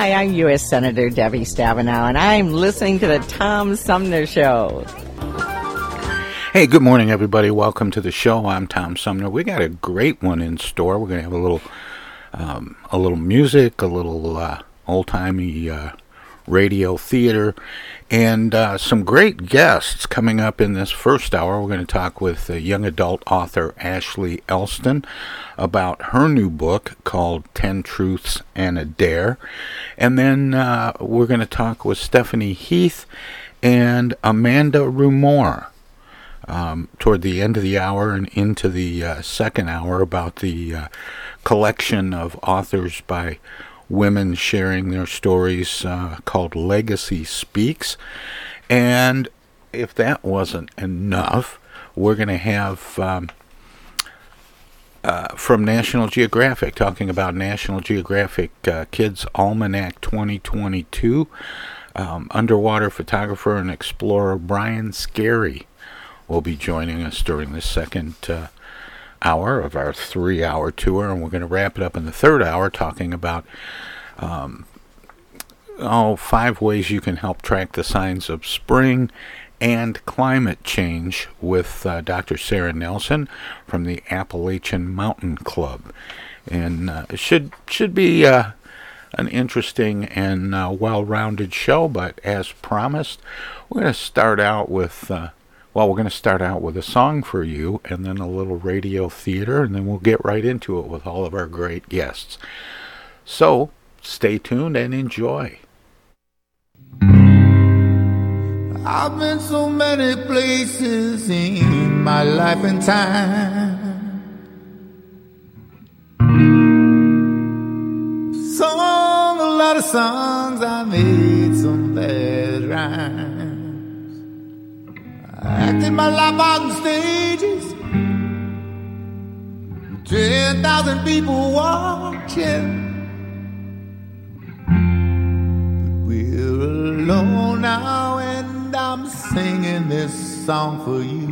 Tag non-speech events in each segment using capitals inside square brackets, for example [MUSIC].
Hi, I'm U.S. Senator Debbie Stabenow, and I'm listening to the Tom Sumner Show. Hey, good morning, everybody. Welcome to the show. I'm Tom Sumner. We got a great one in store. We're going to have a little, um, a little music, a little uh, old timey uh, radio theater, and uh, some great guests coming up in this first hour. We're going to talk with young adult author Ashley Elston about her new book called 10 Truths and a Dare. And then uh, we're going to talk with Stephanie Heath and Amanda Rumore. Um, toward the end of the hour and into the uh, second hour about the uh, collection of authors by women sharing their stories uh, called Legacy Speaks. And if that wasn't enough, we're going to have um, uh, from National Geographic talking about National Geographic uh, Kids Almanac 2022. Um, underwater photographer and explorer Brian Skerry will be joining us during the second uh, hour of our three hour tour, and we're going to wrap it up in the third hour talking about um, oh, five ways you can help track the signs of spring and climate change with uh, Dr. Sarah Nelson from the Appalachian Mountain Club, and uh, it should should be uh, an interesting and uh, well-rounded show. But as promised, we're going to start out with. Well, we're going to start out with a song for you and then a little radio theater, and then we'll get right into it with all of our great guests. So stay tuned and enjoy. I've been so many places in my life and time. Sung a lot of songs, I made some bad rhymes. Acted my life on stages, ten thousand people watching. But we're alone now, and I'm singing this song for you.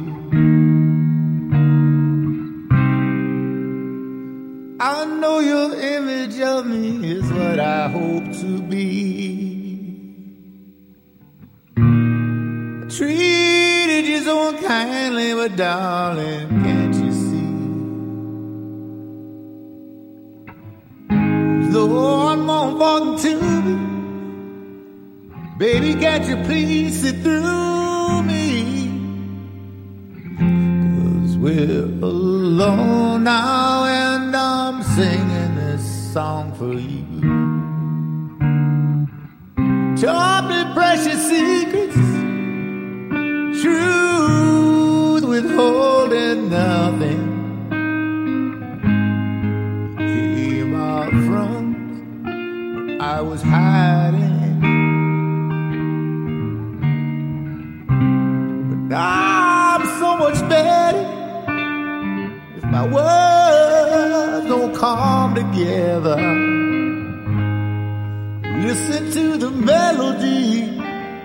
I know your image of me is what I hope to be. You so kindly, but darling, can't you see? Though I'm on to me, baby, can't you please see through me? Cause we're alone now, and I'm singing this song for you. Taught me precious secrets true withholding nothing. Came out from I was hiding. But I'm so much better if my words don't come together. Listen to the melody,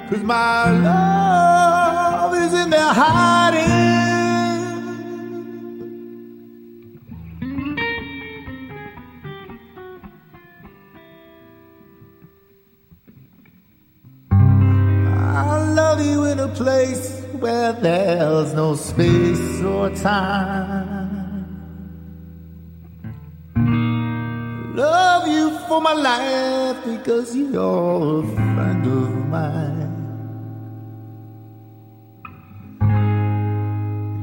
cause my love is in there hiding. There's no space or time. Love you for my life because you're a friend of mine.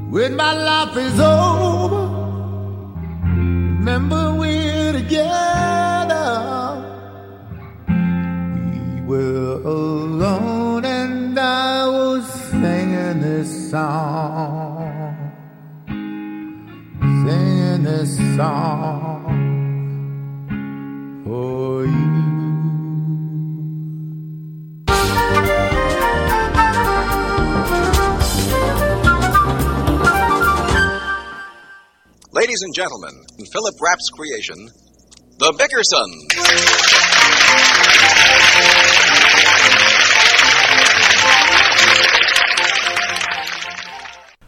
When my life is over, remember we're together. Song. Singing this song for you. Ladies and gentlemen, in Philip Rapp's creation, The Bickersons.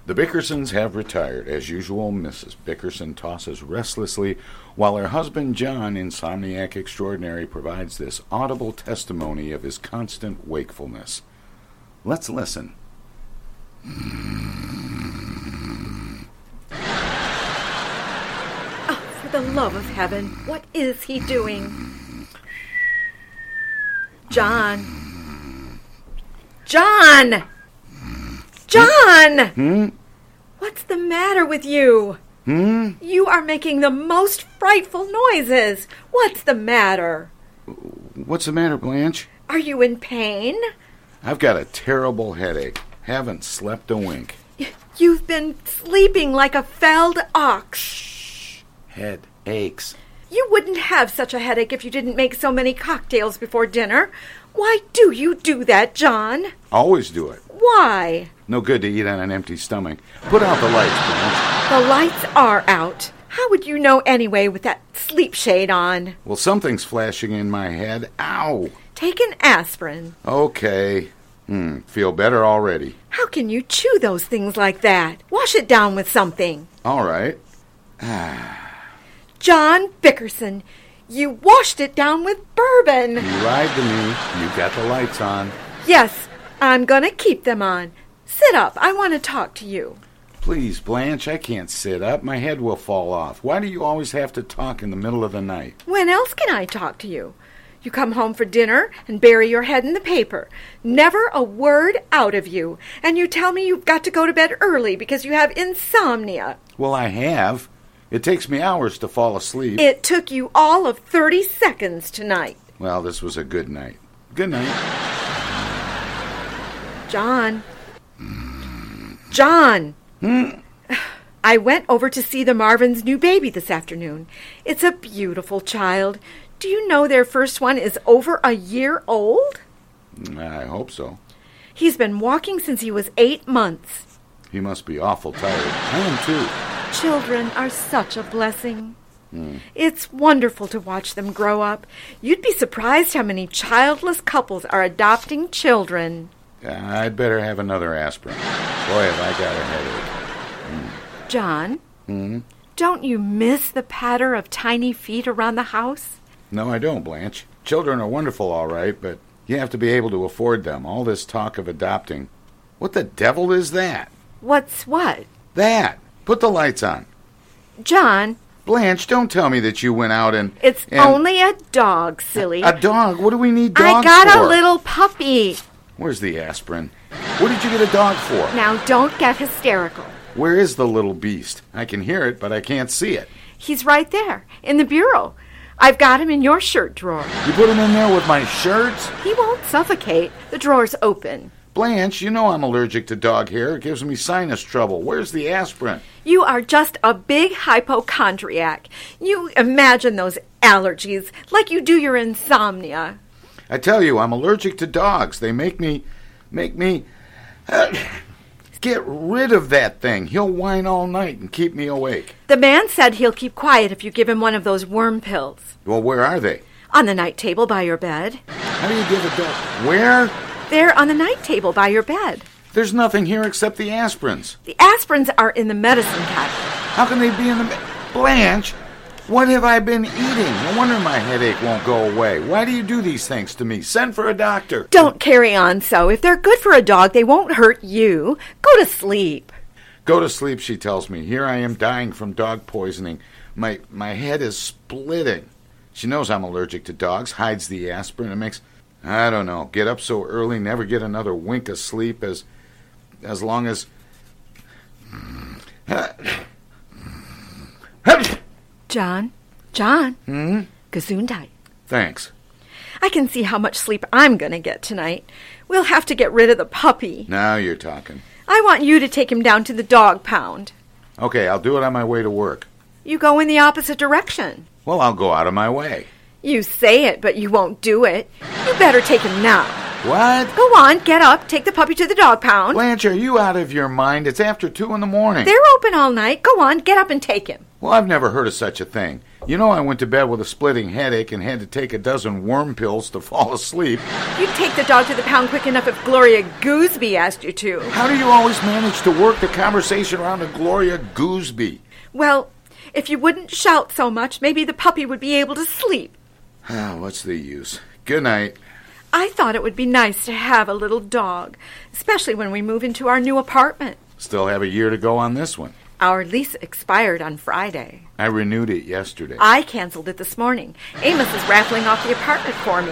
The Bickersons have retired. As usual, Mrs. Bickerson tosses restlessly, while her husband John, insomniac extraordinary, provides this audible testimony of his constant wakefulness. Let's listen. Oh, for the love of heaven, what is he doing? John. John! John! Hmm? What's the matter with you? Hmm? You are making the most frightful noises. What's the matter? What's the matter, Blanche? Are you in pain? I've got a terrible headache. Haven't slept a wink. You've been sleeping like a felled ox. Head aches. You wouldn't have such a headache if you didn't make so many cocktails before dinner. Why do you do that, John? Always do it. Why? No good to eat on an empty stomach. Put out the lights, Blanche. The lights are out. How would you know anyway with that sleep shade on? Well, something's flashing in my head. Ow! Take an aspirin. Okay. Hmm, feel better already. How can you chew those things like that? Wash it down with something. All right. [SIGHS] John Bickerson, you washed it down with bourbon. You lied to me. You got the lights on. Yes, I'm going to keep them on. Sit up. I want to talk to you. Please, Blanche, I can't sit up. My head will fall off. Why do you always have to talk in the middle of the night? When else can I talk to you? You come home for dinner and bury your head in the paper. Never a word out of you. And you tell me you've got to go to bed early because you have insomnia. Well, I have. It takes me hours to fall asleep. It took you all of 30 seconds tonight. Well, this was a good night. Good night. John. John. I went over to see the Marvin's new baby this afternoon. It's a beautiful child. Do you know their first one is over a year old? I hope so. He's been walking since he was eight months. He must be awful tired. I am too. Children are such a blessing. Hmm. It's wonderful to watch them grow up. You'd be surprised how many childless couples are adopting children. I'd better have another aspirin. Boy, have I got a headache. John, Hmm? don't you miss the patter of tiny feet around the house? No, I don't, Blanche. Children are wonderful, all right, but you have to be able to afford them. All this talk of adopting. What the devil is that? What's what? That. Put the lights on. John, Blanche, don't tell me that you went out and. It's and- only a dog, silly. A dog? What do we need dogs for? I got for? a little puppy. Where's the aspirin? What did you get a dog for? Now, don't get hysterical. Where is the little beast? I can hear it, but I can't see it. He's right there, in the bureau. I've got him in your shirt drawer. You put him in there with my shirts? He won't suffocate. The drawer's open. Blanche, you know I'm allergic to dog hair. It gives me sinus trouble. Where's the aspirin? You are just a big hypochondriac. You imagine those allergies like you do your insomnia. I tell you, I'm allergic to dogs. They make me. make me. [COUGHS] get rid of that thing. He'll whine all night and keep me awake. The man said he'll keep quiet if you give him one of those worm pills. Well, where are they? On the night table by your bed. How do you give a dog. Where? They're on the night table by your bed. There's nothing here except the aspirins. The aspirins are in the medicine cabinet. How can they be in the. me- Blanche, what have I been eating? No wonder my headache won't go away. Why do you do these things to me? Send for a doctor. Don't carry on so. If they're good for a dog, they won't hurt you. Go to sleep. Go to sleep, she tells me. Here I am dying from dog poisoning. My my head is splitting. She knows I'm allergic to dogs, hides the aspirin, and makes I don't know, get up so early, never get another wink of sleep as as long as John, John, Hmm? Gesundheit. Thanks. I can see how much sleep I'm going to get tonight. We'll have to get rid of the puppy. Now you're talking. I want you to take him down to the dog pound. Okay, I'll do it on my way to work. You go in the opposite direction. Well, I'll go out of my way. You say it, but you won't do it. You better take him now. What? Go on, get up, take the puppy to the dog pound. Blanche, are you out of your mind? It's after two in the morning. They're open all night. Go on, get up and take him. Well, I've never heard of such a thing. You know, I went to bed with a splitting headache and had to take a dozen worm pills to [LAUGHS] fall asleep. You'd take the dog to the pound quick enough if Gloria Gooseby asked you to. How do you always manage to work the conversation around to Gloria Gooseby? Well, if you wouldn't shout so much, maybe the puppy would be able to sleep. Ah, what's the use? Good night. I thought it would be nice to have a little dog, especially when we move into our new apartment. Still have a year to go on this one. Our lease expired on Friday. I renewed it yesterday. I canceled it this morning. Amos is raffling off the apartment for me.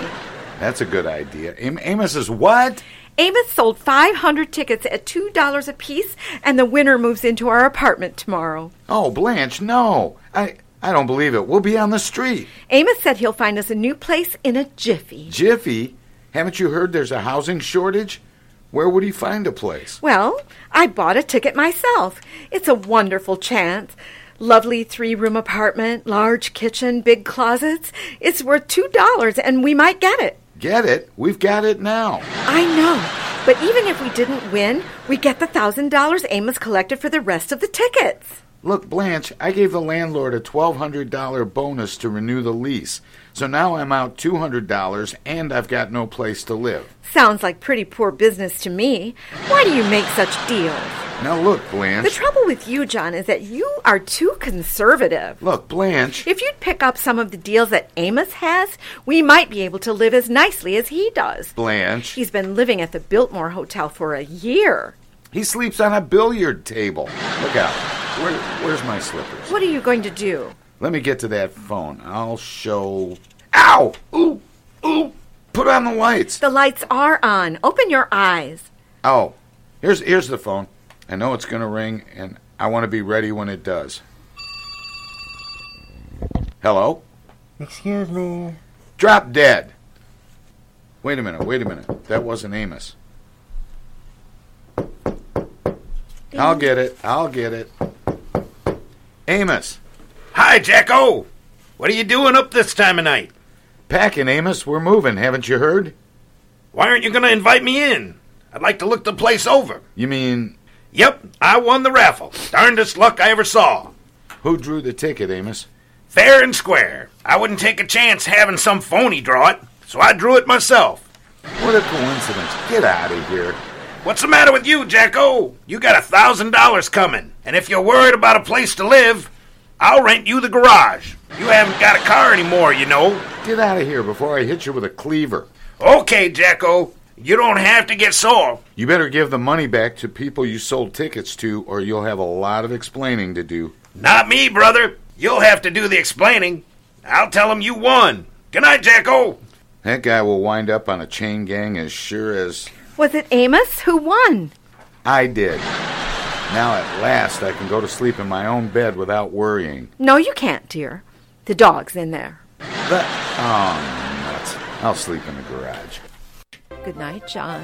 That's a good idea. Am- Amos is what? Amos sold 500 tickets at $2 apiece, and the winner moves into our apartment tomorrow. Oh, Blanche, no. I I don't believe it. We'll be on the street. Amos said he'll find us a new place in a jiffy. Jiffy? Haven't you heard there's a housing shortage? Where would he find a place? Well, I bought a ticket myself. It's a wonderful chance. Lovely three room apartment, large kitchen, big closets. It's worth $2, and we might get it. Get it? We've got it now. I know. But even if we didn't win, we get the $1,000 Amos collected for the rest of the tickets. Look, Blanche, I gave the landlord a $1,200 bonus to renew the lease. So now I'm out $200 and I've got no place to live. Sounds like pretty poor business to me. Why do you make such deals? Now look, Blanche. The trouble with you, John, is that you are too conservative. Look, Blanche. If you'd pick up some of the deals that Amos has, we might be able to live as nicely as he does. Blanche. He's been living at the Biltmore Hotel for a year. He sleeps on a billiard table. Look out. Where, where's my slippers? What are you going to do? Let me get to that phone. I'll show. Ow! Ooh! Ooh! Put on the lights. The lights are on. Open your eyes. Oh, here's here's the phone. I know it's gonna ring, and I want to be ready when it does. Hello? Excuse me. Drop dead. Wait a minute. Wait a minute. That wasn't Amos. I'll get it. I'll get it. Amos. Hi, Jacko. What are you doing up this time of night? Packing, Amos. We're moving. Haven't you heard? Why aren't you going to invite me in? I'd like to look the place over. You mean. Yep, I won the raffle. Darndest luck I ever saw. Who drew the ticket, Amos? Fair and square. I wouldn't take a chance having some phony draw it, so I drew it myself. What a coincidence. Get out of here. What's the matter with you, Jacko? You got a thousand dollars coming, and if you're worried about a place to live, I'll rent you the garage. You haven't got a car anymore, you know. Get out of here before I hit you with a cleaver. Okay, Jacko. You don't have to get sore. You better give the money back to people you sold tickets to, or you'll have a lot of explaining to do. Not me, brother. You'll have to do the explaining. I'll tell them you won. Good night, Jacko. That guy will wind up on a chain gang as sure as Was it Amos who won? I did. Now at last I can go to sleep in my own bed without worrying. No, you can't, dear. The dog's in there. But, oh, nuts. I'll sleep in the garage. Good night, John.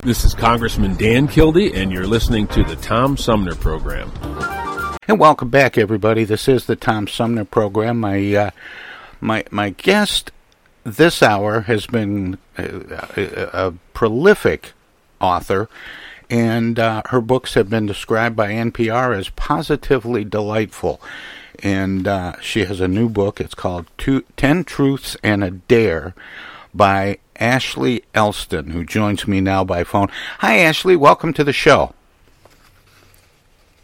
This is Congressman Dan Kildee, and you're listening to the Tom Sumner Program. And welcome back, everybody. This is the Tom Sumner program. My uh, my my guest this hour has been a, a, a prolific author, and uh, her books have been described by NPR as positively delightful. And uh, she has a new book. It's called Two, Ten Truths and a Dare by Ashley Elston, who joins me now by phone. Hi, Ashley. Welcome to the show.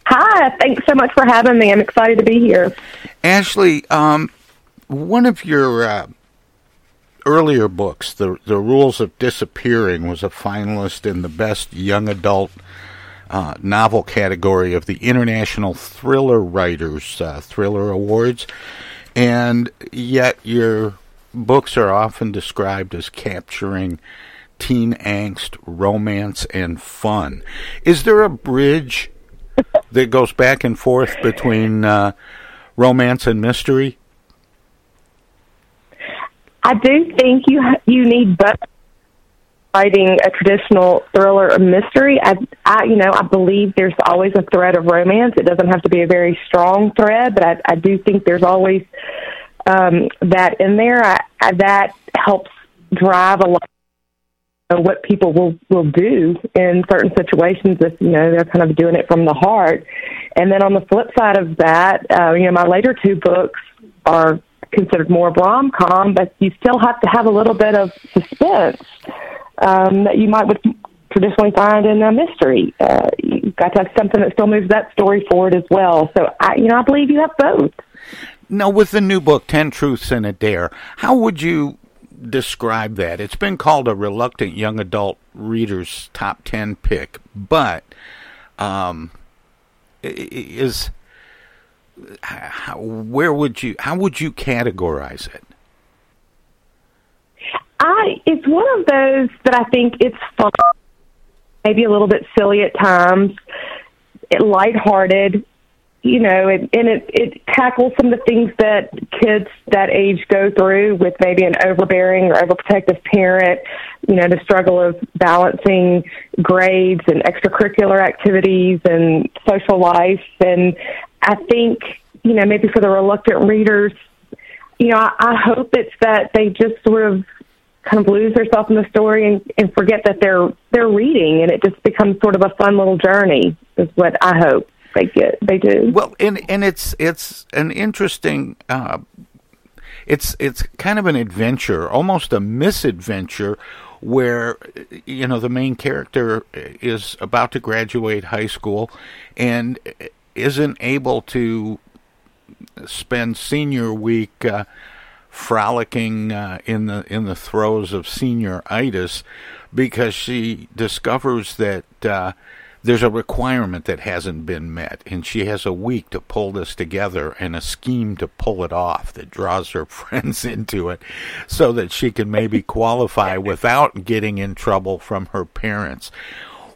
Hi, thanks so much for having me. I'm excited to be here. Ashley, um, one of your uh, earlier books, the the Rules of Disappearing, was a finalist in the Best Young Adult uh, Novel category of the International Thriller Writers uh, Thriller Awards, and yet your books are often described as capturing teen angst, romance, and fun. Is there a bridge [LAUGHS] that goes back and forth between uh, romance and mystery? I do think you you need both. Writing a traditional thriller or mystery, I, I, you know, I believe there's always a thread of romance. It doesn't have to be a very strong thread, but I, I do think there's always um, that in there. I, I, that helps drive a lot of what people will will do in certain situations if you know they're kind of doing it from the heart. And then on the flip side of that, uh, you know, my later two books are considered more rom com, but you still have to have a little bit of suspense um, that you might would traditionally find in a mystery. Uh, you've got to have something that still moves that story forward as well. So I, you know, I believe you have both. Now, with the new book, Ten Truths and a Dare, how would you describe that? It's been called a reluctant young adult reader's top ten pick, but um, is how, where would you how would you categorize it? I it's one of those that I think it's fun, maybe a little bit silly at times, lighthearted, you know, and, and it it tackles some of the things that kids that age go through with maybe an overbearing or overprotective parent, you know, the struggle of balancing grades and extracurricular activities and social life and I think, you know, maybe for the reluctant readers, you know, I, I hope it's that they just sort of kind of lose themselves in the story and, and forget that they're they're reading, and it just becomes sort of a fun little journey. Is what I hope they get. They do well, and and it's it's an interesting. Uh, it's it's kind of an adventure, almost a misadventure, where you know the main character is about to graduate high school, and isn't able to spend senior week uh, frolicking uh, in the in the throes of senioritis because she discovers that uh, there's a requirement that hasn't been met, and she has a week to pull this together and a scheme to pull it off that draws her [LAUGHS] friends into it, so that she can maybe [LAUGHS] qualify without getting in trouble from her parents.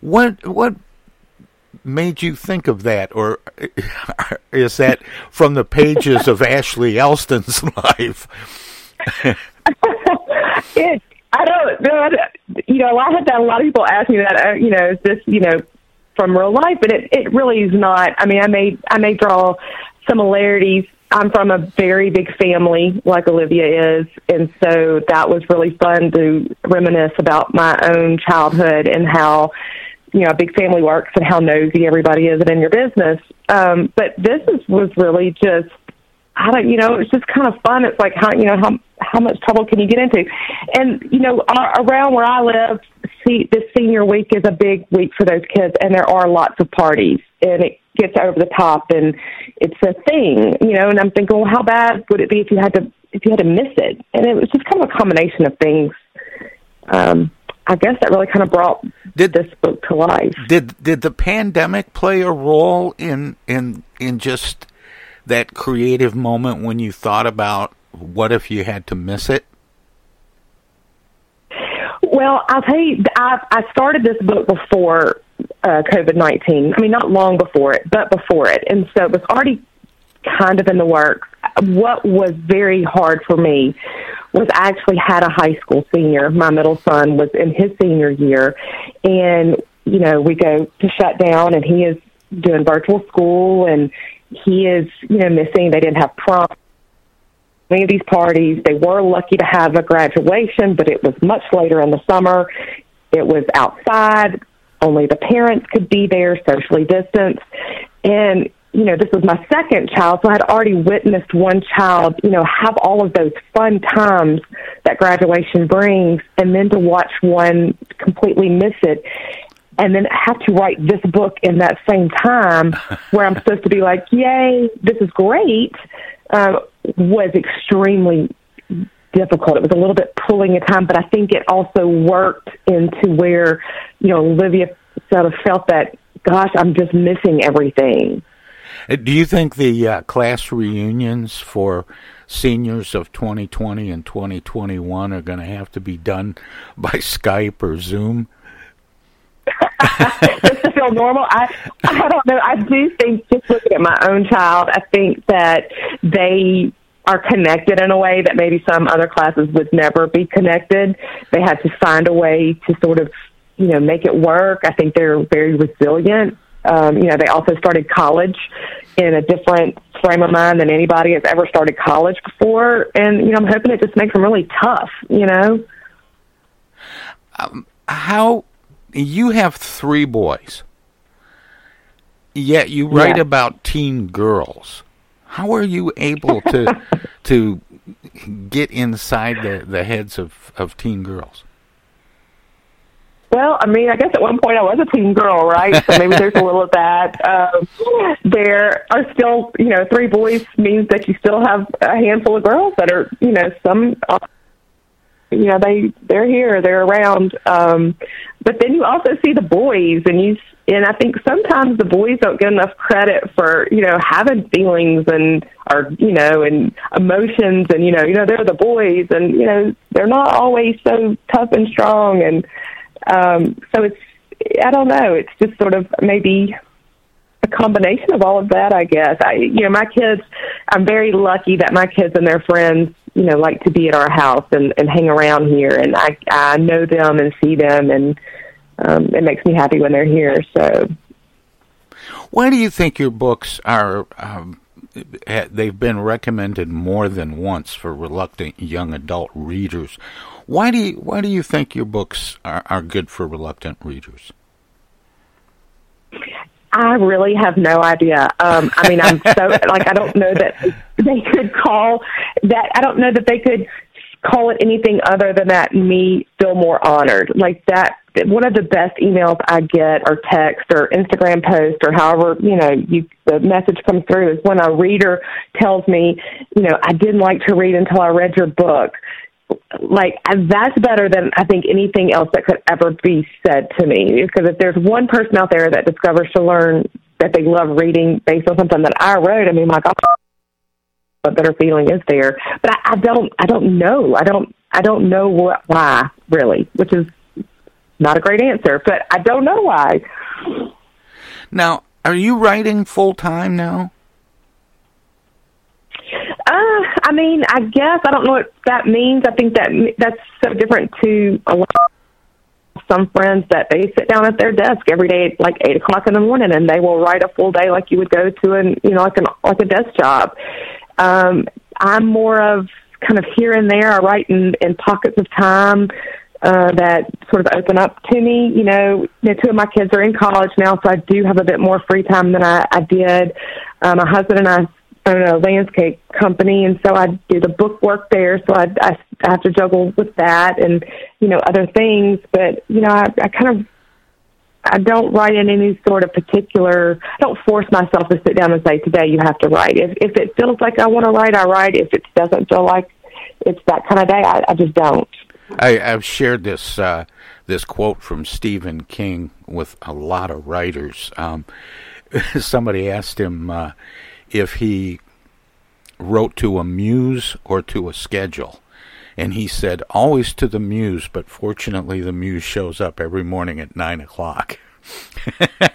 What what made you think of that, or [LAUGHS] is that from the pages of Ashley Elston's life? it, I don't know. You know, I had that. A lot of people ask me that. Uh, you know, is this you know from real life? But it it really is not. I mean, I may I may draw similarities. I'm from a very big family, like Olivia is, and so that was really fun to reminisce about my own childhood and how you know a big family works and how nosy everybody is and in your business. Um, but this is, was really just I don't you know it's just kind of fun. It's like how you know how how much trouble can you get into? And you know around where I live, see this senior week is a big week for those kids, and there are lots of parties, and it gets over the top, and it's a thing, you know. And I'm thinking, well, how bad would it be if you had to if you had to miss it? And it was just kind of a combination of things. Um, I guess that really kind of brought did, this book to life. Did did the pandemic play a role in in in just that creative moment when you thought about what if you had to miss it? Well, I'll tell you, I, I started this book before uh, COVID nineteen. I mean, not long before it, but before it, and so it was already kind of in the works. What was very hard for me was I actually had a high school senior. My middle son was in his senior year, and you know we go to shut down, and he is doing virtual school, and he is, you know, missing. They didn't have prom. Any of these parties, they were lucky to have a graduation, but it was much later in the summer. It was outside. Only the parents could be there, socially distanced. And you know, this was my second child, so I had already witnessed one child, you know, have all of those fun times that graduation brings, and then to watch one completely miss it, and then have to write this book in that same time, [LAUGHS] where I'm supposed to be like, "Yay, this is great," uh, was extremely difficult. It was a little bit pulling at time, but I think it also worked into where, you know, Olivia sort of felt that, gosh, I'm just missing everything. Uh, Do you think the uh, class reunions for seniors of 2020 and 2021 are going to have to be done [LAUGHS] by Skype or Zoom? Just to feel normal. I I don't know. I do think just looking at my own child, I think that they are connected in a way that maybe some other classes would never be connected. They had to find a way to sort of, you know, make it work. I think they're very resilient. Um, you know, they also started college in a different frame of mind than anybody has ever started college before. And, you know, I'm hoping it just makes them really tough, you know? Um, how you have three boys, yet you write Yeah. about teen girls. How are you able to [LAUGHS] to get inside the, the heads of, of teen girls? Well, I mean, I guess at one point I was a teen girl, right? So maybe there's a little of that. Um, there are still, you know, three boys means that you still have a handful of girls that are, you know, some, you know, they they're here, they're around. Um, but then you also see the boys, and you and I think sometimes the boys don't get enough credit for, you know, having feelings and or you know and emotions, and you know, you know, they're the boys, and you know, they're not always so tough and strong and um, so it's, I don't know, it's just sort of maybe a combination of all of that, I guess. I, you know, my kids, I'm very lucky that my kids and their friends, you know, like to be at our house and, and hang around here, and I, I know them and see them, and um, it makes me happy when they're here. So, Why do you think your books are? Um, they've been recommended more than once for reluctant young adult readers. Why do you, why do you think your books are, are good for reluctant readers? I really have no idea. Um, I mean, I'm so [LAUGHS] like I don't know that they could call that. I don't know that they could call it anything other than that. Me feel more honored. Like that. One of the best emails I get, or text, or Instagram post, or however you know you the message comes through is when a reader tells me, you know, I didn't like to read until I read your book like that's better than I think anything else that could ever be said to me. Because if there's one person out there that discovers to learn that they love reading based on something that I wrote, I mean, my God, what better feeling is there? But I, I don't, I don't know. I don't, I don't know what, why really, which is not a great answer, but I don't know why. Now, are you writing full time now? Uh, I mean, I guess I don't know what that means. I think that that's so different to a lot of some friends that they sit down at their desk every day at like eight o'clock in the morning and they will write a full day like you would go to an you know like an like a desk job. Um, I'm more of kind of here and there. I write in, in pockets of time uh, that sort of open up to me. You know, you know, two of my kids are in college now, so I do have a bit more free time than I, I did. Um, my husband and I own a landscape company, and so I do the book work there. So I, I, I have to juggle with that and you know other things. But you know, I, I kind of I don't write in any sort of particular. I don't force myself to sit down and say today you have to write. If if it feels like I want to write, I write. If it doesn't feel like it's that kind of day, I, I just don't. I, I've shared this uh, this quote from Stephen King with a lot of writers. Um, [LAUGHS] somebody asked him uh, if he wrote to a muse or to a schedule. And he said, always to the muse, but fortunately the muse shows up every morning at nine o'clock. [LAUGHS]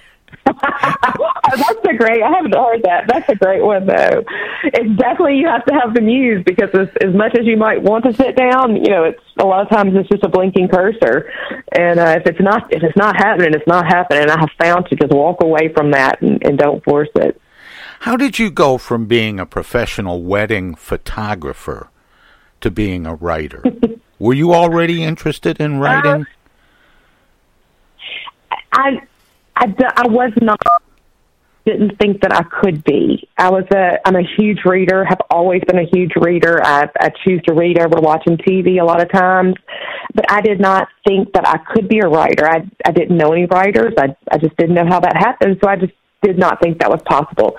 That's a great. I haven't heard that. That's a great one, though. It's definitely you have to have the muse because as, as much as you might want to sit down, you know, it's a lot of times it's just a blinking cursor, and uh, if it's not if it's not happening, it's not happening. I have found to just walk away from that and, and don't force it. How did you go from being a professional wedding photographer to being a writer? [LAUGHS] Were you already interested in writing? Uh, I, I, I was not didn't think that I could be. I was a I'm a huge reader, have always been a huge reader. I I choose to read over watching TV a lot of times. But I did not think that I could be a writer. I I didn't know any writers. I I just didn't know how that happened. So I just did not think that was possible.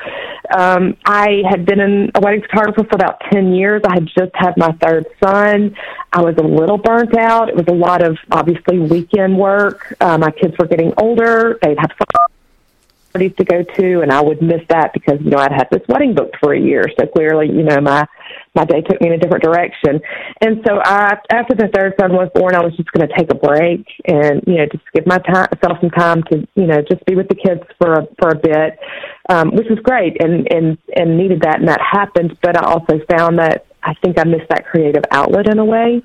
Um, I had been in a wedding photographer for about 10 years. I had just had my third son. I was a little burnt out. It was a lot of obviously weekend work. Uh, my kids were getting older. They'd have parties to go to, and I would miss that because you know I'd had this wedding booked for a year. So clearly, you know my my day took me in a different direction. And so I, after the third son was born, I was just going to take a break and you know just give myself some time to you know just be with the kids for a for a bit, um, which was great and and and needed that, and that happened. But I also found that I think I missed that creative outlet in a way,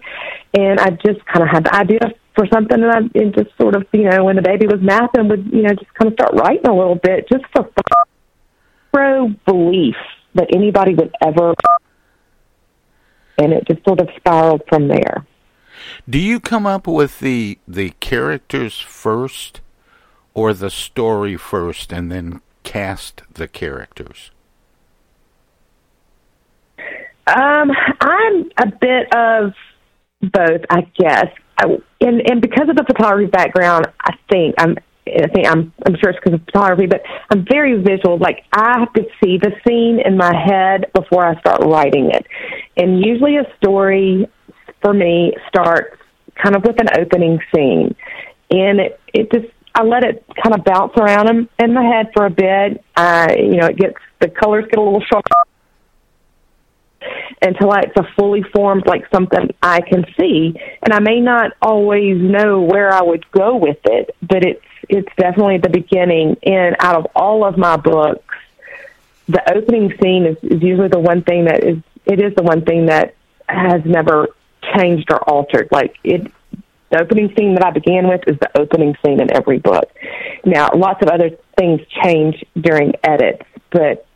and I just kind of had the idea for something and I and just sort of, you know, when the baby was napping would, you know, just kind of start writing a little bit just for pro belief that anybody would ever and it just sort of spiraled from there. Do you come up with the the characters first or the story first and then cast the characters? Um, I'm a bit of both, I guess. I, and and because of the photography background, I think I'm. I think I'm. I'm sure it's because of photography, but I'm very visual. Like I have to see the scene in my head before I start writing it. And usually, a story for me starts kind of with an opening scene, and it it just I let it kind of bounce around in, in my head for a bit. I, you know, it gets the colors get a little sharp until it's a fully formed like something I can see. And I may not always know where I would go with it, but it's it's definitely the beginning. And out of all of my books, the opening scene is, is usually the one thing that is it is the one thing that has never changed or altered. Like it the opening scene that I began with is the opening scene in every book. Now, lots of other things change during edits, but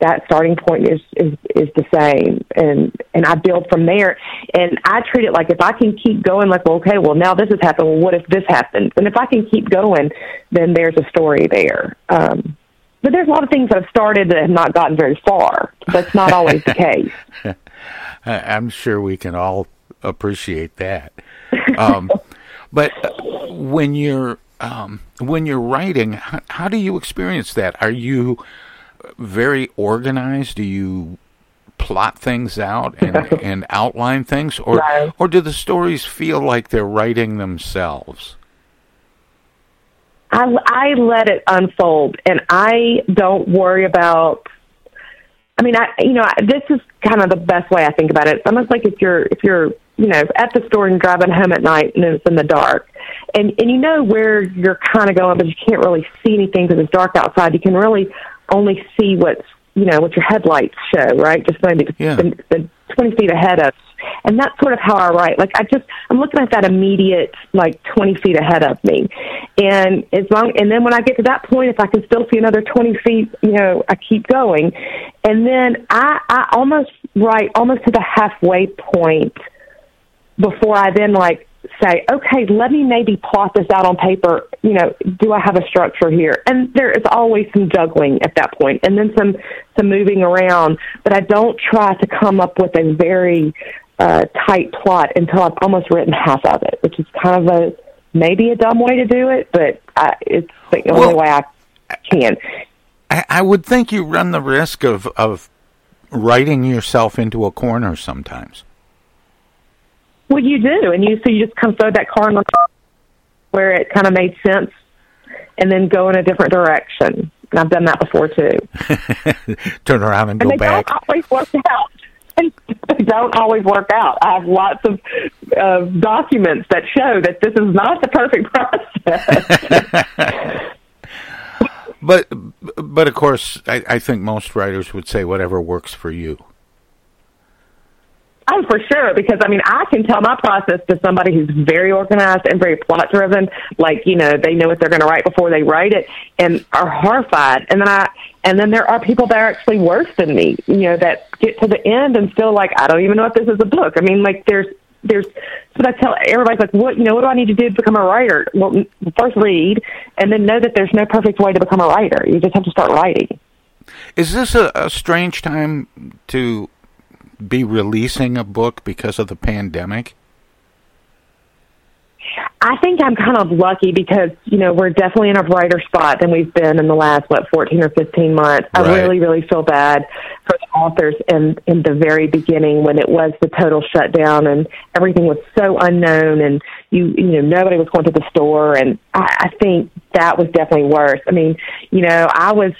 that starting point is is is the same. And and I build from there. And I treat it like if I can keep going like well okay well now this has happened. Well what if this happens? And if I can keep going then there's a story there. Um but there's a lot of things that have started that have not gotten very far. That's not always the case. [LAUGHS] I'm sure we can all appreciate that. Um [LAUGHS] but when you're um when you're writing how, how do you experience that? Are you very organized? Do you plot things out and, [LAUGHS] and outline things, or No. or do the stories feel like they're writing themselves? I, I let it unfold and I don't worry about I mean I you know I, this is kind of the best way I think about it. It's almost like if you're if you're you know at the store and driving home at night and it's in the dark and and you know where you're kind of going but you can't really see anything because it's dark outside. You can really only see what's you know what your headlights show, right? Just maybe the, Yeah. the, the twenty feet ahead of, and that's sort of how I write. Like I just I'm looking at that immediate like twenty feet ahead of me, and as long and then when I get to that point, if I can still see another twenty feet, you know, I keep going, and then I I almost write almost to the halfway point before I then like say, okay, let me maybe plot this out on paper. You know, do I have a structure here? And there is always some juggling at that point, and then some some moving around. But I don't try to come up with a very uh, tight plot until I've almost written half of it, which is kind of a maybe a dumb way to do it, but I, it's the only way I can. I, I would think you run the risk of of writing yourself into a corner sometimes. Well, you do, and you so you just kind of throw that car in the where it kind of made sense, and then go in a different direction. And I've done that before too. [LAUGHS] Turn around and and go they back. don't always work out. [LAUGHS] They don't always work out. I have lots of uh, documents that show that this is not the perfect [LAUGHS] process. But but of course, I, I think most writers would say whatever works for you. Oh, for sure. Because I mean, I can tell my process to somebody who's very organized and very plot driven. Like you know, they know what they're going to write before they write it, and are horrified. And then I, and then there are people that are actually worse than me. You know, that get to the end and still like, I don't even know if this is a book. I mean, like there's there's so I tell everybody's like, what you know, what do I need to do to become a writer? Well, first read, and then know that there's no perfect way to become a writer. You just have to start writing. Is this a, a strange time to be releasing a book because of the pandemic? I think I'm kind of lucky because, you know, we're definitely in a brighter spot than we've been in the last, what, 14 or 15 months. Right. I really, really feel bad for the authors in, in the very beginning when it was the total shutdown and everything was so unknown and you, you know, nobody was going to the store. And I, I think that was definitely worse. I mean, you know, I was,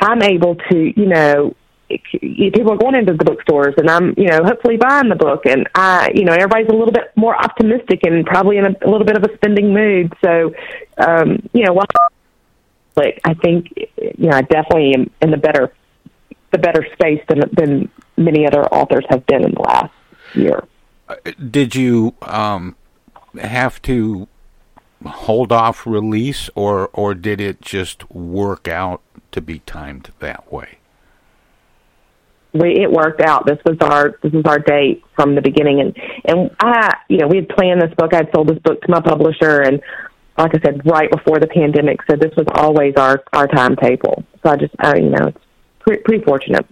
I'm able to, you know, people are going into the bookstores and I'm, you know, hopefully buying the book and I, you know, everybody's a little bit more optimistic and probably in a, a little bit of a spending mood. So, um, you know, while like I think, you know, I definitely am in the better, the better space than, than many other authors have been in the last year. Did you, um, have to hold off release or, or did it just work out to be timed that way? We it worked out. This was our this was our date from the beginning, and and I you know we had planned this book. I'd sold this book to my publisher, and like I said, right before the pandemic, so this was always our our timetable. So I just I, you know it's pretty, pretty fortunate.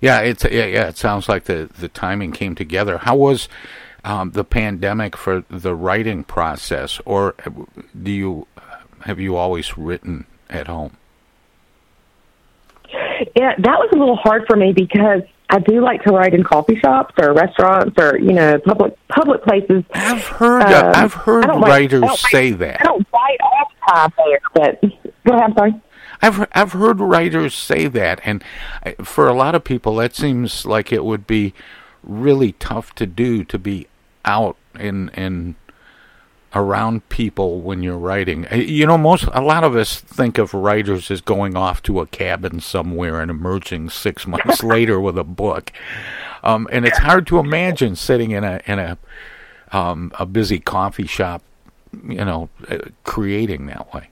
Yeah, it's yeah, yeah. It sounds like the the timing came together. How was um, the pandemic for the writing process, or do you have you always written at home? Yeah, that was a little hard for me because I do like to write in coffee shops or restaurants or you know public public places. I've heard um, I've heard writers write, say that. I don't write the time there, but go ahead. I'm sorry. I've I've heard writers say that, and for a lot of people, that seems like it would be really tough to do to be out in in around people when you're writing. Uh, you know, most a lot of us think of writers as going off to a cabin somewhere and emerging six [LAUGHS] months later with a book. Um, and it's hard to imagine sitting in a in a um, a busy coffee shop, you know, uh, creating that way.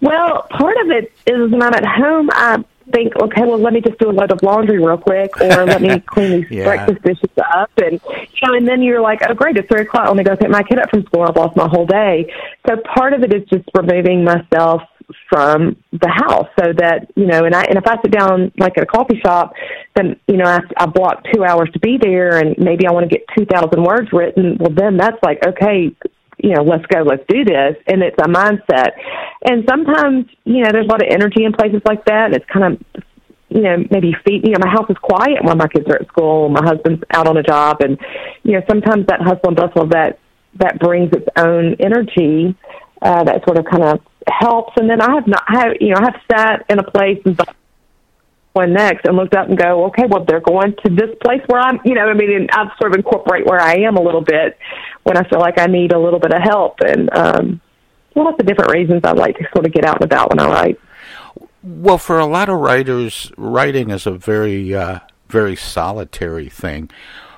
Well, part of it is when I'm at home, I think, okay, well, let me just do a load of laundry real quick, or let me [LAUGHS] clean these Yeah. breakfast dishes up, and you know, and then you're like, oh, great, it's three o'clock. Let me go pick my kid up from school. I've lost my whole day. So part of it is just removing myself from the house, so that you know, and I and if I sit down like at a coffee shop, then you know, I, I block two hours to be there, and maybe I want to get two thousand words written. Well, then that's like, okay, you know, let's go, let's do this. And it's a mindset. And sometimes, you know, there's a lot of energy in places like that. And it's kind of, you know, maybe feet, you know, my house is quiet when my kids are at school. My husband's out on a job. And, you know, sometimes that hustle and bustle that, that brings its own energy, uh, that sort of kind of helps. And then I have not, I have, you know, I have sat in a place and one next and looked up and go, okay, well, they're going to this place where I'm, you know, I mean, and I sort of incorporate where I am a little bit when I feel like I need a little bit of help. And um, lots of different reasons I like to sort of get out and about when I write. Well, for a lot of writers, writing is a very, uh, very solitary thing,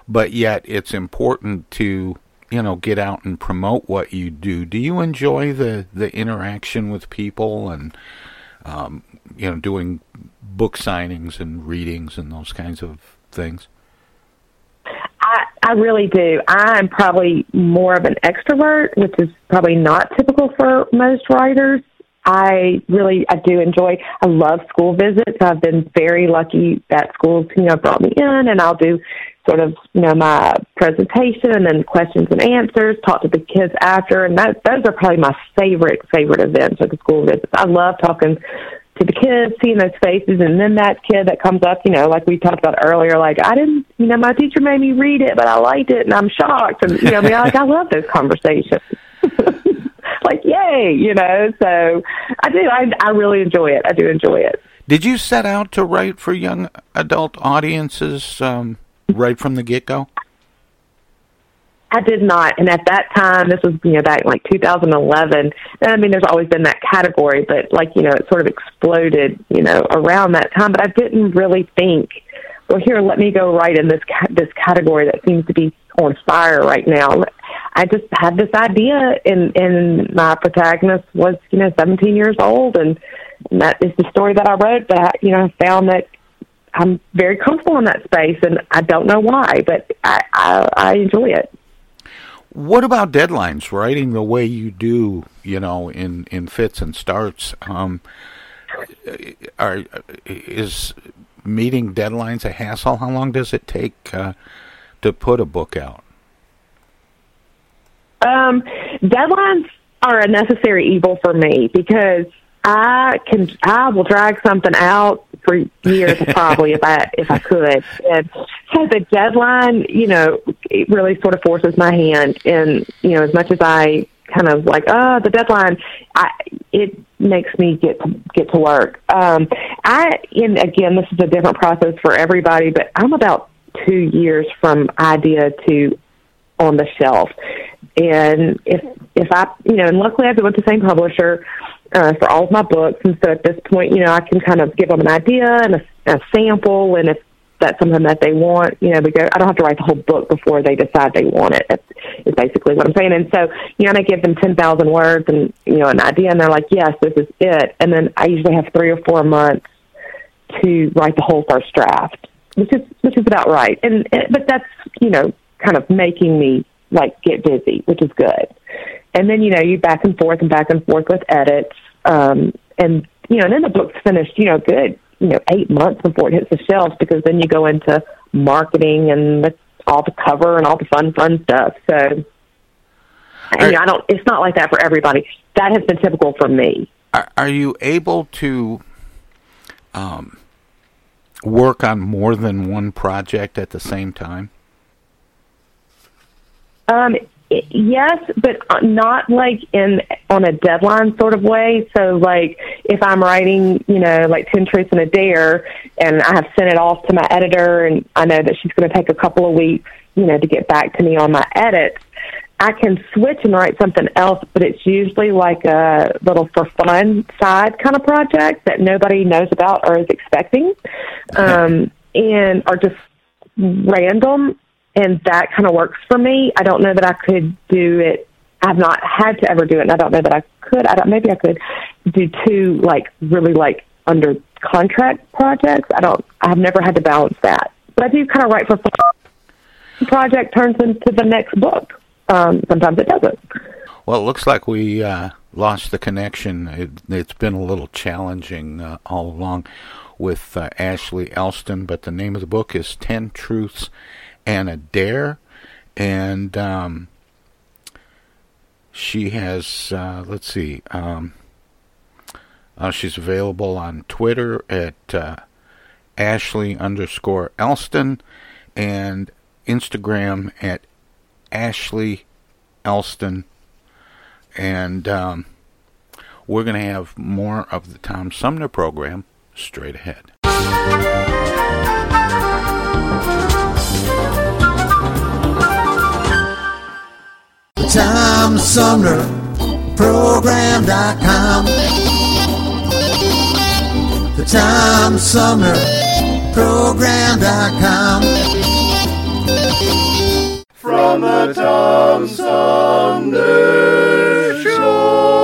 but yet it's important to, you know, get out and promote what you do. Do you enjoy the the interaction with people and, um, you know, doing book signings and readings and those kinds of things? I, I really do. I'm probably more of an extrovert, which is probably not typical for most writers. I really, I do enjoy, I love school visits. I've been very lucky that schools, you know, brought me in and I'll do sort of, you know, my presentation and questions and answers, talk to the kids after. And that, those are probably my favorite, favorite events are the school visits. I love talking to the kids, seeing those faces, and then that kid that comes up, you know, like we talked about earlier, like I didn't, you know, my teacher made me read it, but I liked it, and I'm shocked, and you know, I mean, like I love those conversations. [LAUGHS] like, yay, you know. So I do, I, I really enjoy it. I do enjoy it. Did you set out to write for young adult audiences um, right from the get go? I did not. And at that time, this was, you know, back in like 2011. And I mean, there's always been that category, but like, you know, it sort of exploded, you know, around that time. But I didn't really think well, here, let me go right in this this category that seems to be on fire right now. I just had this idea, and and my protagonist was you know 17 years old, and, and that is the story that I wrote. But I, you know, I found that I'm very comfortable in that space, and I don't know why, but I I, I enjoy it. What about deadlines? Writing the way you do, you know, in in fits and starts. Um, are is meeting deadlines a hassle? How long does it take uh, to put a book out? Um, deadlines are a necessary evil for me because I can I will drag something out for years probably if I if I could. And so the deadline, you know, it really sort of forces my hand and you know, as much as I kind of like, oh, the deadline, I it makes me get to, get to work. Um I and again this is a different process for everybody, but I'm about two years from idea to on the shelf. And if if I you know, and luckily I've been with the same publisher uh, for all of my books, and so at this point, you know, I can kind of give them an idea and a, a sample, and if that's something that they want, you know, we go. I don't have to write the whole book before they decide they want it. That's is basically what I'm saying. And so, you know, I give them ten thousand words and you know an idea, and they're like, "Yes, this is it." And then I usually have three or four months to write the whole first draft, which is which is about right. And but that's you know kind of making me like get busy, which is good. And then you know you back and forth and back and forth with edits, um, and you know, and then the book's finished. You know, good. You know, eight months before it hits the shelves because then you go into marketing and the, all the cover and all the fun, fun stuff. So, and, you know, I don't. It's not like that for everybody. That has been typical for me. Are, are you able to um, work on more than one project at the same time? Um, yes, but not like in on a deadline sort of way. So, like if I'm writing, you know, like Ten Truths and a Dare, and I have sent it off to my editor, and I know that she's going to take a couple of weeks, you know, to get back to me on my edits. I can switch and write something else, but it's usually like a little for fun side kind of project that nobody knows about or is expecting, um, and are just random and that kind of works for me. I don't know that I could do it. I've not had to ever do it, and I don't know that I could. I don't. Maybe I could do two like really like under contract projects. I don't. I've never had to balance that, but I do kind of write for fun. Project turns into the next book. Um, sometimes it doesn't. Well, it looks like we uh, lost the connection. It, has been a little challenging uh, all along with uh, Ashley Elston, but the name of the book is Ten Truths and a Dare, and um, she has uh, let's see, um, uh, she's available on Twitter at uh, Ashley underscore Elston and Instagram at Ashley Elston, and um, we're going to have more of the Tom Sumner program straight ahead. Tom Sumner Program.com. The Tom Sumner Program.com. From the Tom Sumner Show.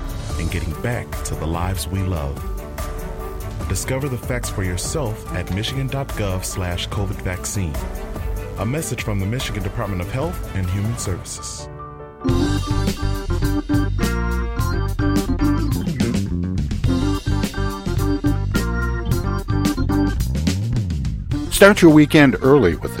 and getting back to the lives we love. Discover the facts for yourself at michigan.gov slash COVID vaccine. A message from the Michigan Department of Health and Human Services. Start your weekend early with the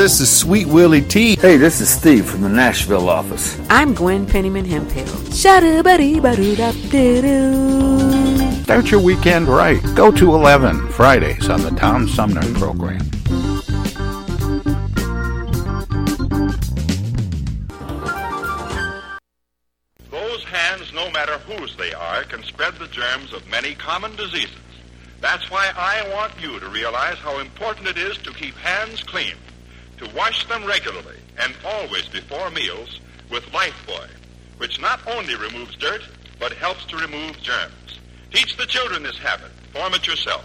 This is Sweet Willie T. Hey, this is Steve from the Nashville office. I'm Gwen Pennyman Hemphill. Start your weekend right. Go to 11 Fridays on the Tom Sumner program. Those hands, no matter whose they are, can spread the germs of many common diseases. That's why I want you to realize how important it is to keep hands clean, to wash them regularly and always before meals with Lifebuoy, which not only removes dirt, but helps to remove germs. Teach the children this habit. Form it yourself.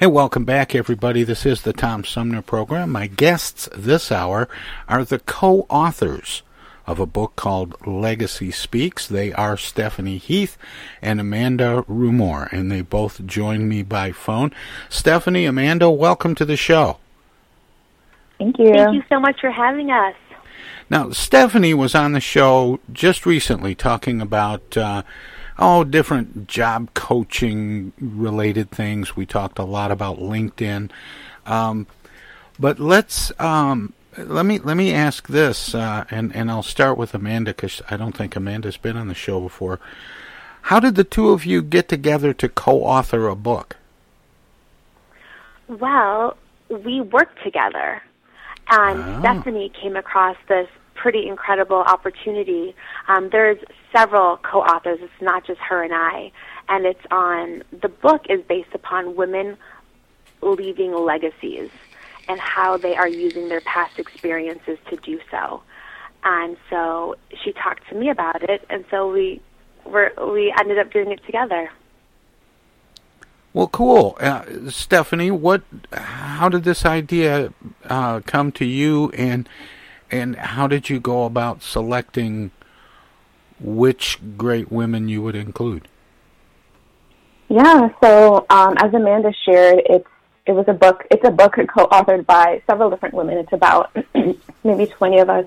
Hey, welcome back, everybody. This is the Tom Sumner program. My guests this hour are the co authors of a book called Legacy Speaks. They are Stephanie Heath and Amanda Rumore, and they both join me by phone. Stephanie, Amanda, welcome to the show. Thank you. Thank you so much for having us. Now, Stephanie was on the show just recently talking about. Uh, oh, different job coaching related things. We talked a lot about LinkedIn. Um, but let's um, let me let me ask this, uh, and and I'll start with Amanda because I don't think Amanda's been on the show before. How did the two of you get together to co-author a book? Well, we worked together, and Oh. Stephanie came across this pretty incredible opportunity. Um, there's several co-authors. It's not just her and I, and it's on the book is based upon women leaving legacies and how they are using their past experiences to do so. And so she talked to me about it, and so we were we ended up doing it together. Well, cool, uh, Stephanie. What? How did this idea uh, come to you, and and how did you go about selecting which great women you would include? Yeah, so um, as Amanda shared, it's it was a book. It's a book [LAUGHS] co-authored by several different women. It's about [CLEARS THROAT] maybe twenty of us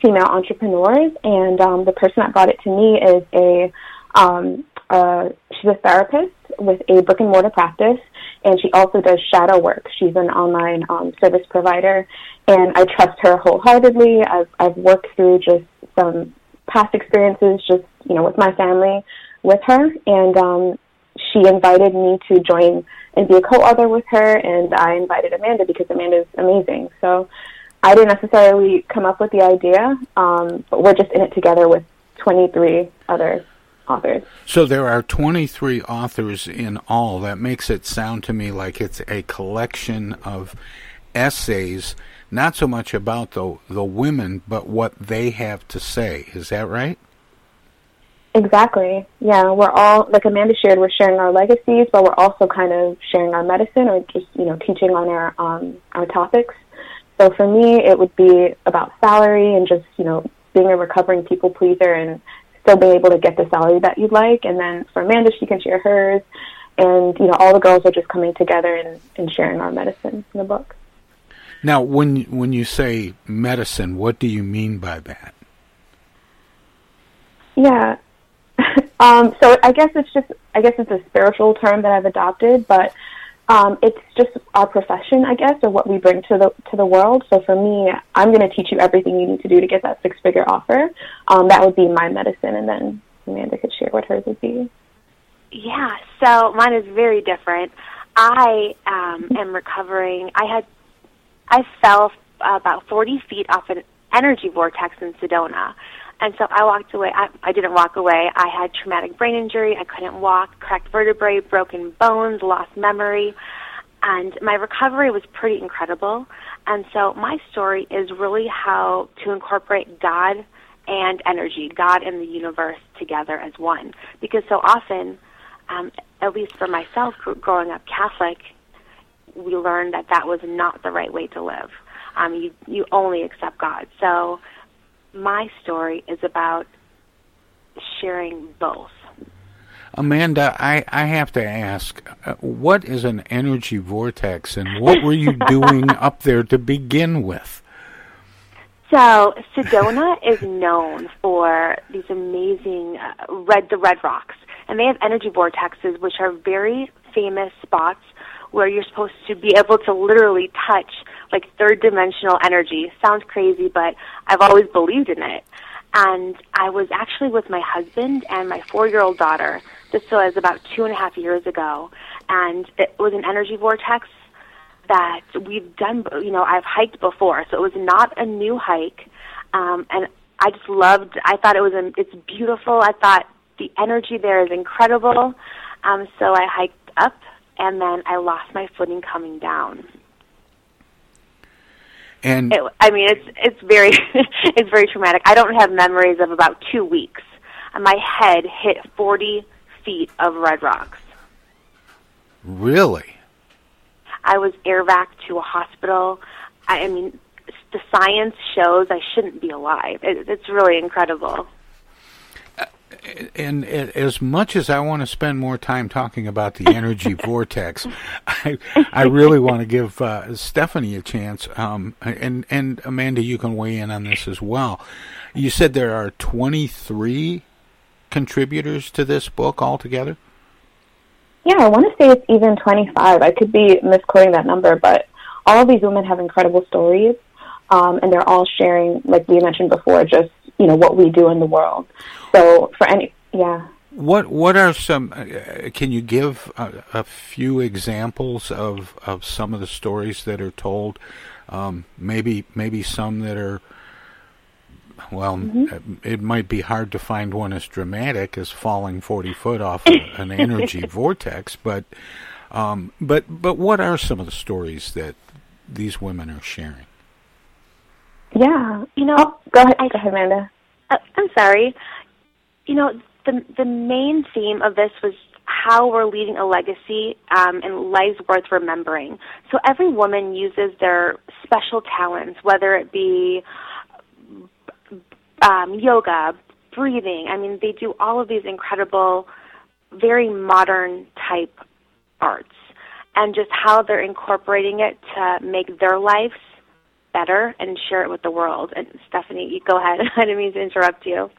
female entrepreneurs, and um, the person that brought it to me is a um, uh, she's a therapist with a brick and mortar practice, and she also does shadow work. She's an online um, service provider, and I trust her wholeheartedly. I've I've worked through just some past experiences, just you know, with my family, with her, and um, she invited me to join and be a co-author with her, and I invited Amanda because Amanda is amazing. So I didn't necessarily come up with the idea, um, but we're just in it together with 23 other authors. So there are 23 authors in all. That makes it sound to me like it's a collection of essays, not so much about the the women, but what they have to say. Is that right? Exactly. Yeah, we're all like Amanda shared. We're sharing our legacies, but we're also kind of sharing our medicine, or just you know teaching on our um, our topics. So for me, it would be about salary and just you know being a recovering people pleaser and still being able to get the salary that you'd like. And then for Amanda, she can share hers, and you know all the girls are just coming together and, and sharing our medicine in the book. Now, when when you say medicine, what do you mean by that? Yeah. [LAUGHS] um, so I guess it's just I guess it's a spiritual term that I've adopted, but um, it's just our profession, I guess, or what we bring to the to the world. So for me, I'm going to teach you everything you need to do to get that six figure offer. Um, that would be my medicine, and then Amanda could share what hers would be. Yeah, so mine is very different. I um, am recovering. I had I fell about 40 feet off an energy vortex in Sedona. And so I walked away. I, I didn't walk away. I had traumatic brain injury. I couldn't walk, cracked vertebrae, broken bones, lost memory. And my recovery was pretty incredible. And so my story is really how to incorporate God and energy, God and the universe together as one. Because so often, um, at least for myself, growing up Catholic, we learned that that was not the right way to live. Um, you you only accept God. So my story is about sharing both. Amanda, I, I have to ask, uh, what is an energy vortex and what were you [LAUGHS] doing up there to begin with? So, Sedona is known for these amazing uh, red the red rocks, and they have energy vortexes which are very famous spots where you're supposed to be able to literally touch like third dimensional energy. Sounds crazy, but I've always believed in it. And I was actually with my husband and my four year old daughter. This was about two and a half years ago. And it was an energy vortex that we've done, you know, I've hiked before. So it was not a new hike. Um, and I just loved, I thought it was, a, it's beautiful. I thought the energy there is incredible. Um, so I hiked up and then I lost my footing coming down. And it, I mean, it's it's very [LAUGHS] it's very traumatic. I don't have memories of about two weeks. My head hit forty feet of red rocks. Really? I was air airvac to a hospital. I, I mean, the science shows I shouldn't be alive. It, it's really incredible and as much as I want to spend more time talking about the energy [LAUGHS] vortex, I I really want to give uh, Stephanie a chance. Um, and and Amanda, you can weigh in on this as well. You said there are twenty three contributors to this book altogether. Yeah, I want to say it's even twenty five. I could be misquoting that number, but all of these women have incredible stories, um, and they're all sharing, like we mentioned before, just you know what we do in the world. So for any, yeah. What what are some? Uh, can you give a, a, few examples of of some of the stories that are told? Um, maybe maybe some that are. Well, mm-hmm. it might be hard to find one as dramatic as falling forty foot off an energy [LAUGHS] vortex, but um, but but what are some of the stories that these women are sharing? Yeah, you know. Oh, go ahead, I, go ahead, Amanda. Uh, I'm sorry. You know, the the main theme of this was how we're leaving a legacy um, and lives worth remembering. So every woman uses their special talents, whether it be um, yoga, breathing. I mean, they do all of these incredible, very modern type arts, and just how they're incorporating it to make their lives better and share it with the world. And Stephanie, you go ahead. [LAUGHS] I didn't mean to interrupt you.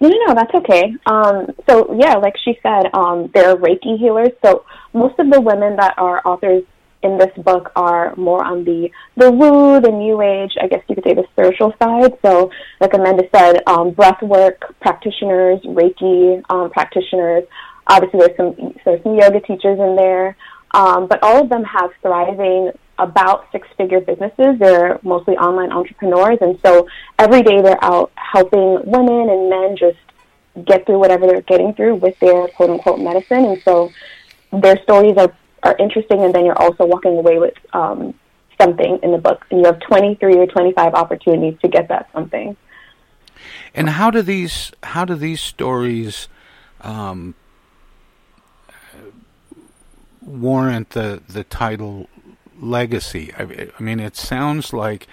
No, no, no, that's okay. Um, so yeah, like she said, um, they're Reiki healers. So most of the women that are authors in this book are more on the the woo, the new age, I guess you could say the spiritual side. So, like Amanda said, um, breath work practitioners, Reiki um, practitioners. Obviously, there's some there's some yoga teachers in there, um, but all of them have thriving about six figure businesses. They're mostly online entrepreneurs, and so every day they're out helping women and men just get through whatever they're getting through with their quote unquote medicine. And so their stories are are interesting, and then you're also walking away with um, something in the book, and you have 23 or 25 opportunities to get that something. And how do these how do these stories um, warrant the the title legacy? I, I mean, it sounds like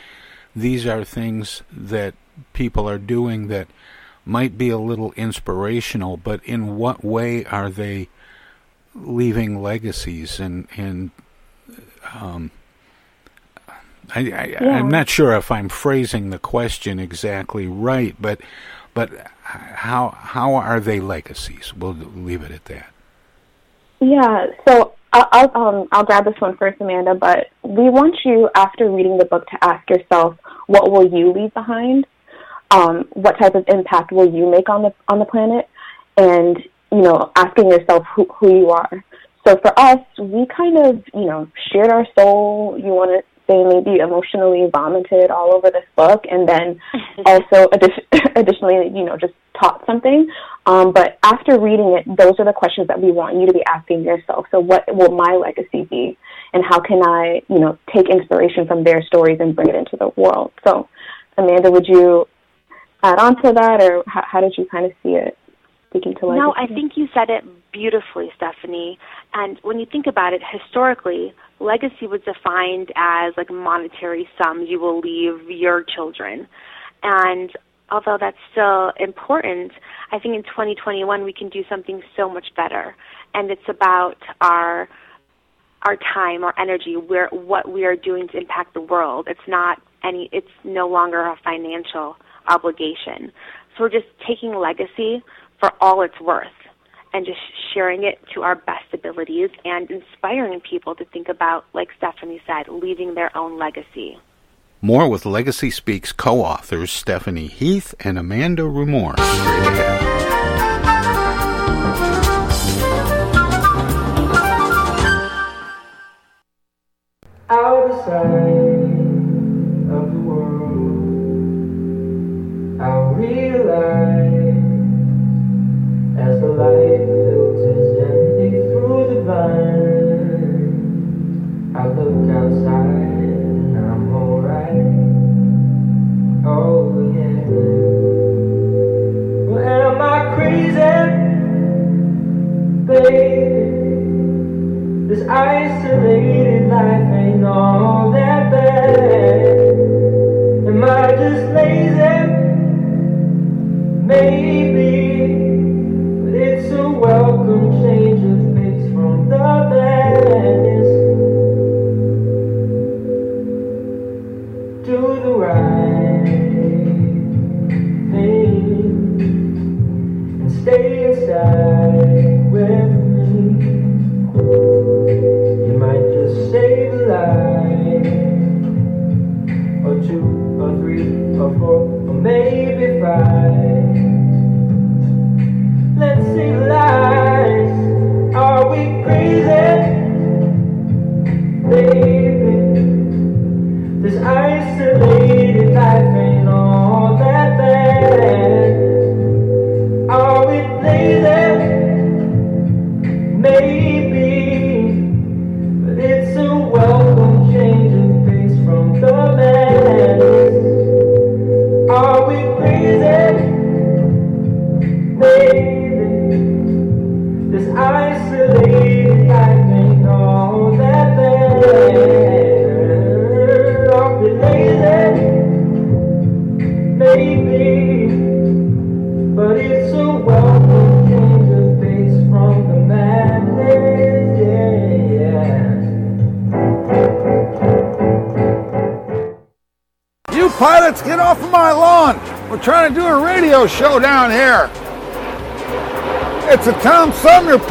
these are things that people are doing that might be a little inspirational, but in what way are they leaving legacies and and um, I, I yeah. I'm not sure if I'm phrasing the question exactly right, but but how how are they legacies? We'll leave it at that. Yeah. So I'll um, I'll grab this one first, Amanda. But we want you after reading the book to ask yourself, what will you leave behind? Um, what type of impact will you make on the on the planet? And you know, asking yourself who, who you are. So for us, we kind of, you know, shared our soul. You want to say maybe emotionally vomited all over this book, and then [LAUGHS] also addi- [LAUGHS] additionally, you know, just taught something. Um, but after reading it, those are the questions that we want you to be asking yourself. So what will my legacy be, and how can I, you know, take inspiration from their stories and bring it into the world? So, Amanda, would you add on to that, or how, how did you kind of see it? speaking to like No, I think you said it beautifully, Stephanie. And when you think about it, historically, legacy was defined as like monetary sums you will leave your children. And although that's still important, I think in 2021 we can do something so much better. And it's about our our time, our energy, where what we are doing to impact the world. It's not any it's no longer a financial obligation. So we're just taking legacy for all it's worth and just sharing it to our best abilities and inspiring people to think about, like Stephanie said, leaving their own legacy. More with Legacy Speaks co authors Stephanie Heath and Amanda Rumore. Straight ahead. Outside baby? This isolated life ain't all that bad. Am I just lazy? Maybe.